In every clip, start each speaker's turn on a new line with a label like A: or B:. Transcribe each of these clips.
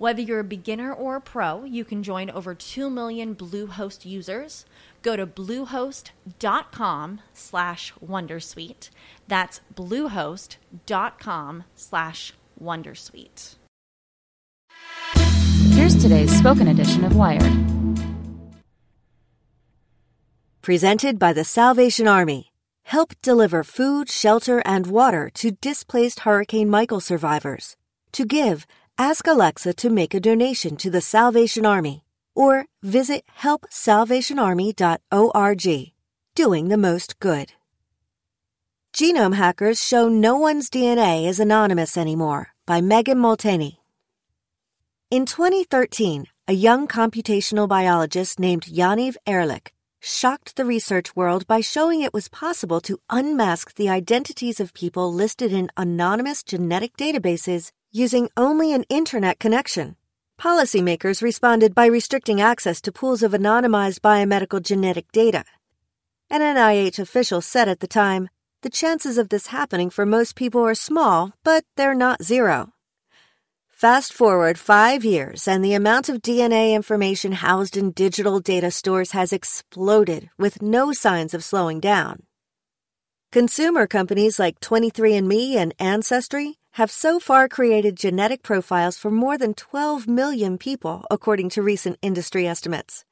A: Whether you're a beginner or a pro, you can join over 2 million Bluehost users. Go to bluehost.com slash wondersuite. That's bluehost.com slash wondersuite.
B: Here's today's spoken edition of Wired.
C: Presented by the Salvation Army. Help deliver food, shelter, and water to displaced Hurricane Michael survivors. To give, ask Alexa to make a donation to the Salvation Army or visit helpsalvationarmy.org. Doing the most good. Genome hackers show no one's DNA is anonymous anymore by Megan Molteni. In 2013, a young computational biologist named Yaniv Erlich shocked the research world by showing it was possible to unmask the identities of people listed in anonymous genetic databases using only an internet connection. Policymakers responded by restricting access to pools of anonymized biomedical genetic data. An NIH official said at the time, the chances of this happening for most people are small, but they're not zero. Fast forward five years, and the amount of DNA information housed in digital data stores has exploded with no signs of slowing down. Consumer companies like 23andMe and Ancestry have so far created genetic profiles for more than 12 million people, according to recent industry estimates.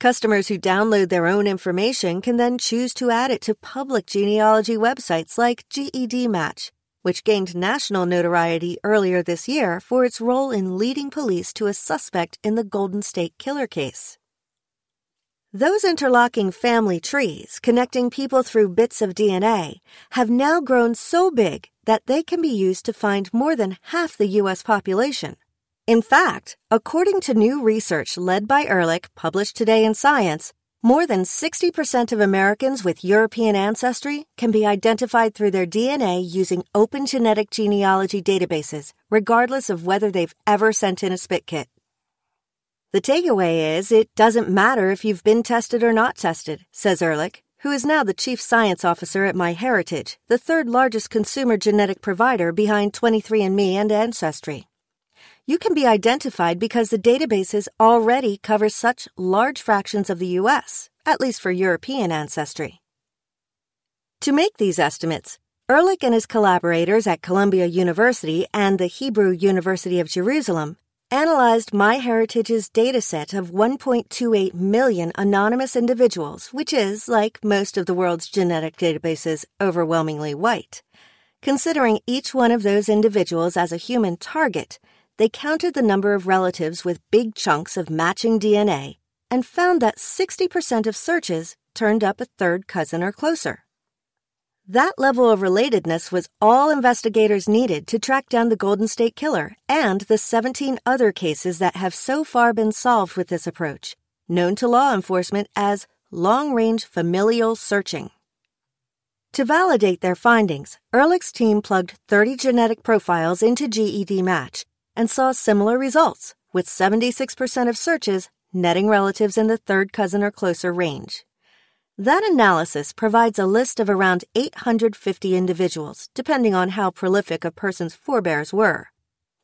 C: Customers who download their own information can then choose to add it to public genealogy websites like GEDmatch, which gained national notoriety earlier this year for its role in leading police to a suspect in the Golden State Killer case. Those interlocking family trees, connecting people through bits of DNA, have now grown so big that they can be used to find more than half the U.S. population. In fact, according to new research led by Erlich published today in Science, more than 60% of Americans with European ancestry can be identified through their DNA using open genetic genealogy databases, regardless of whether they've ever sent in a spit kit. The takeaway is it doesn't matter if you've been tested or not tested, says Erlich, who is now the chief science officer at MyHeritage, the third largest consumer genetic provider behind 23andMe and Ancestry. You can be identified because the databases already cover such large fractions of the U.S., at least for European ancestry. To make these estimates, Erlich and his collaborators at Columbia University and the Hebrew University of Jerusalem analyzed MyHeritage's dataset of 1.28 million anonymous individuals, which is, like most of the world's genetic databases, overwhelmingly white. Considering each one of those individuals as a human target, they counted the number of relatives with big chunks of matching DNA and found that 60% of searches turned up a third cousin or closer. That level of relatedness was all investigators needed to track down the Golden State Killer and the 17 other cases that have so far been solved with this approach, known to law enforcement as long range familial searching. To validate their findings, Erlich's team plugged 30 genetic profiles into GEDmatch and saw similar results, with 76% of searches netting relatives in the third cousin or closer range. That analysis provides a list of around 850 individuals, depending on how prolific a person's forebears were.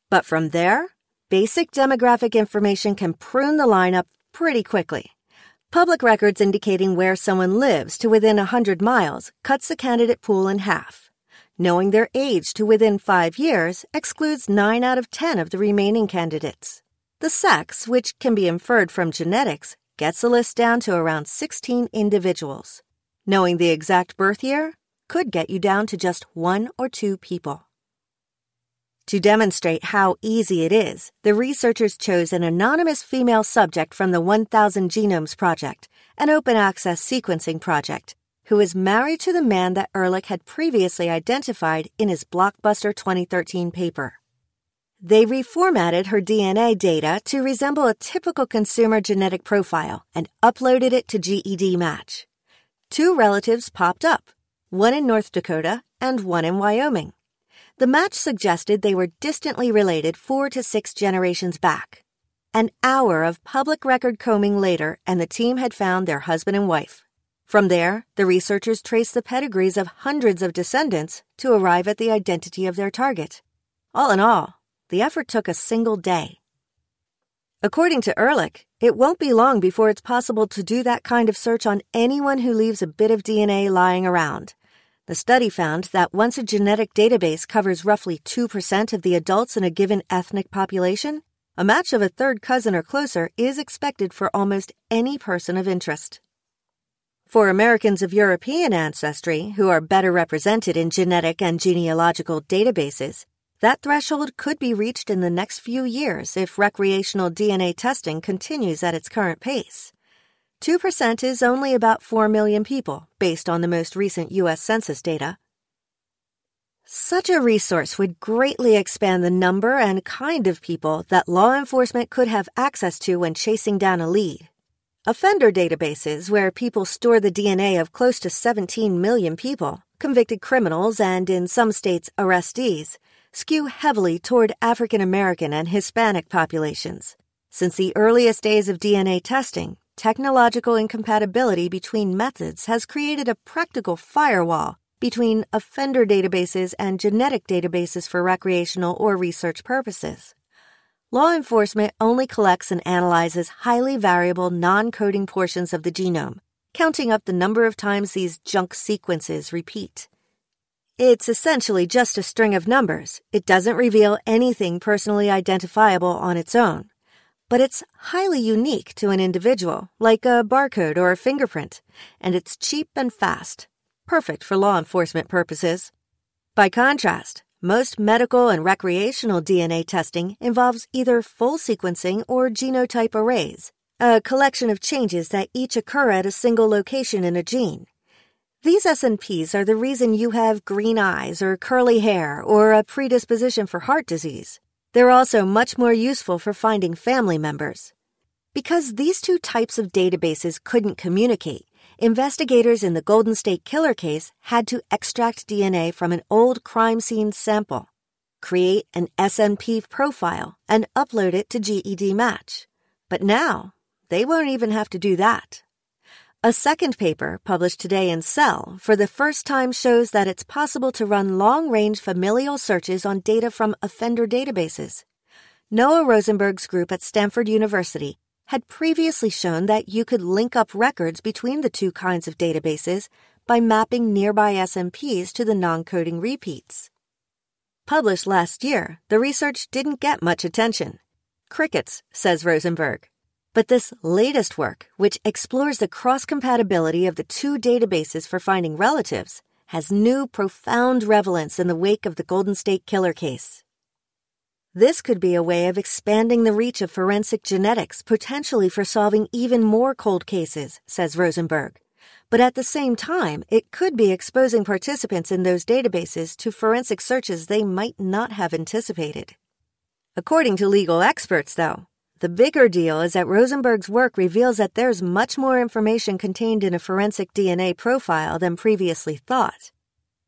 C: But from there, basic demographic information can prune the lineup pretty quickly. Public records indicating where someone lives to within 100 miles cuts the candidate pool in half. Knowing their age to within five years excludes 9 out of 10 of the remaining candidates. The sex, which can be inferred from genetics, gets the list down to around 16 individuals. Knowing the exact birth year could get you down to just one or two people. To demonstrate how easy it is, the researchers chose an anonymous female subject from the 1000 Genomes Project, an open access sequencing project, who is married to the man that Erlich had previously identified in his blockbuster 2013 paper. They reformatted her DNA data to resemble a typical consumer genetic profile and uploaded it to GEDmatch. Two relatives popped up, one in North Dakota and one in Wyoming. The match suggested they were distantly related four to six generations back. An hour of public record combing later, and the team had found their husband and wife. From there, the researchers traced the pedigrees of hundreds of descendants to arrive at the identity of their target. All in all, the effort took a single day. According to Erlich, it won't be long before it's possible to do that kind of search on anyone who leaves a bit of DNA lying around. The study found that once a genetic database covers roughly 2% of the adults in a given ethnic population, a match of a third cousin or closer is expected for almost any person of interest. For Americans of European ancestry who are better represented in genetic and genealogical databases, that threshold could be reached in the next few years if recreational DNA testing continues at its current pace. 2% is only about 4 million people, based on the most recent U.S. Census data. Such a resource would greatly expand the number and kind of people that law enforcement could have access to when chasing down a lead. Offender databases, where people store the DNA of close to 17 million people, convicted criminals, and in some states, arrestees, skew heavily toward African American and Hispanic populations. Since the earliest days of DNA testing, technological incompatibility between methods has created a practical firewall between offender databases and genetic databases for recreational or research purposes. Law enforcement only collects and analyzes highly variable non coding portions of the genome, counting up the number of times these junk sequences repeat. It's essentially just a string of numbers. It doesn't reveal anything personally identifiable on its own but it's highly unique to an individual, like a barcode or a fingerprint, and it's cheap and fast, perfect for law enforcement purposes. By contrast, most medical and recreational DNA testing involves either full sequencing or genotype arrays, a collection of changes that each occur at a single location in a gene. These SNPs are the reason you have green eyes or curly hair or a predisposition for heart disease. They're also much more useful for finding family members. Because these two types of databases couldn't communicate, investigators in the Golden State Killer case had to extract DNA from an old crime scene sample, create an SNP profile, and upload it to GEDmatch. But now, they won't even have to do that. A second paper, published today in Cell, for the first time shows that it's possible to run long range familial searches on data from offender databases. Noah Rosenberg's group at Stanford University had previously shown that you could link up records between the two kinds of databases by mapping nearby SNPs to the non coding repeats. Published last year, the research didn't get much attention. Crickets, says Rosenberg. But this latest work, which explores the cross compatibility of the two databases for finding relatives, has new profound relevance in the wake of the Golden State Killer case. This could be a way of expanding the reach of forensic genetics, potentially for solving even more cold cases, says Rosenberg. But at the same time, it could be exposing participants in those databases to forensic searches they might not have anticipated. According to legal experts, though, the bigger deal is that Rosenberg's work reveals that there's much more information contained in a forensic DNA profile than previously thought.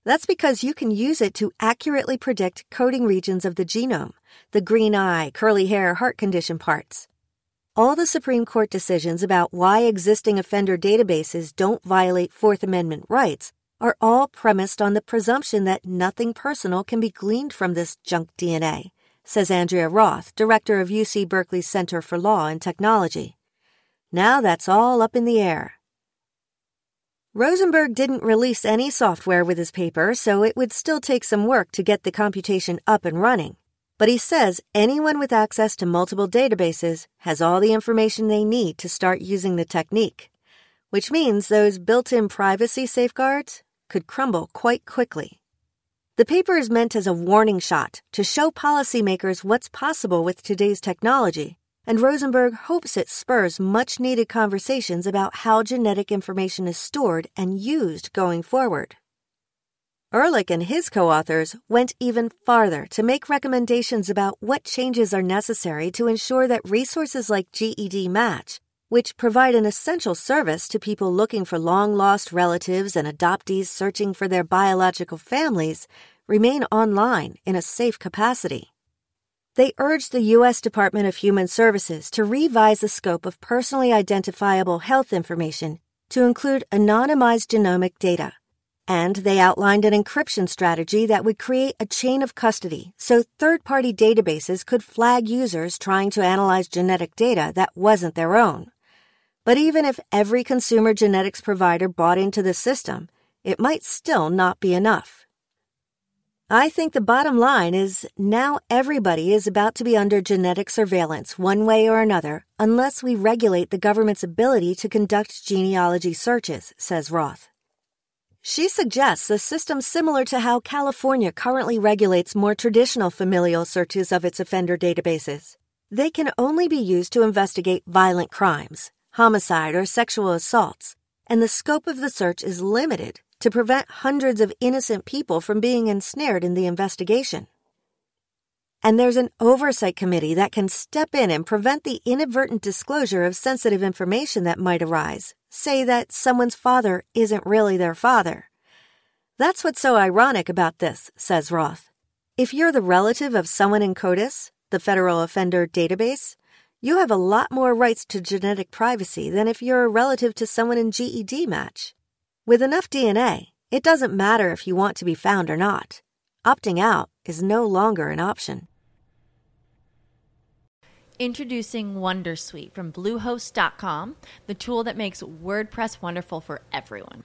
C: That's because you can use it to accurately predict coding regions of the genome, the green eye, curly hair, heart condition parts. All the Supreme Court decisions about why existing offender databases don't violate Fourth Amendment rights are all premised on the presumption that nothing personal can be gleaned from this junk DNA, says Andrea Roth, director of UC Berkeley's Center for Law and Technology. Now that's all up in the air. Rosenberg didn't release any software with his paper, so it would still take some work to get the computation up and running. But he says anyone with access to multiple databases has all the information they need to start using the technique, which means those built in privacy safeguards could crumble quite quickly. The paper is meant as a warning shot to show policymakers what's possible with today's technology and Rosenberg hopes it spurs much needed conversations about how genetic information is stored and used going forward. Erlich and his co authors went even farther to make recommendations about what changes are necessary to ensure that resources like GEDmatch, which provide an essential service to people looking for long lost relatives and adoptees searching for their biological families, remain online in a safe capacity they urged the U.S. Department of Human Services to revise the scope of personally identifiable health information to include anonymized genomic data. And they outlined an encryption strategy that would create a chain of custody so third party databases could flag users trying to analyze genetic data that wasn't their own. But even if every consumer genetics provider bought into the system, it might still not be enough. I think the bottom line is now everybody is about to be under genetic surveillance one way or another unless we regulate the government's ability to conduct genealogy searches, says Roth. She suggests a system similar to how California currently regulates more traditional familial searches of its offender databases. They can only be used to investigate violent crimes, homicide, or sexual assaults, and the scope of the search is limited to prevent hundreds of innocent people from being ensnared in the investigation. And there's an oversight committee that can step in and prevent the inadvertent disclosure of sensitive information that might arise, say that someone's father isn't really their father. That's what's so ironic about this, says Roth. If you're the relative of someone in CODIS, the Federal Offender Database, you have a lot more rights to genetic privacy than if you're a relative to someone in GEDmatch. With enough DNA, it doesn't matter if you want to be found or not. Opting out is no longer an option.
A: Introducing Wondersuite from Bluehost.com, the tool that makes WordPress wonderful for everyone.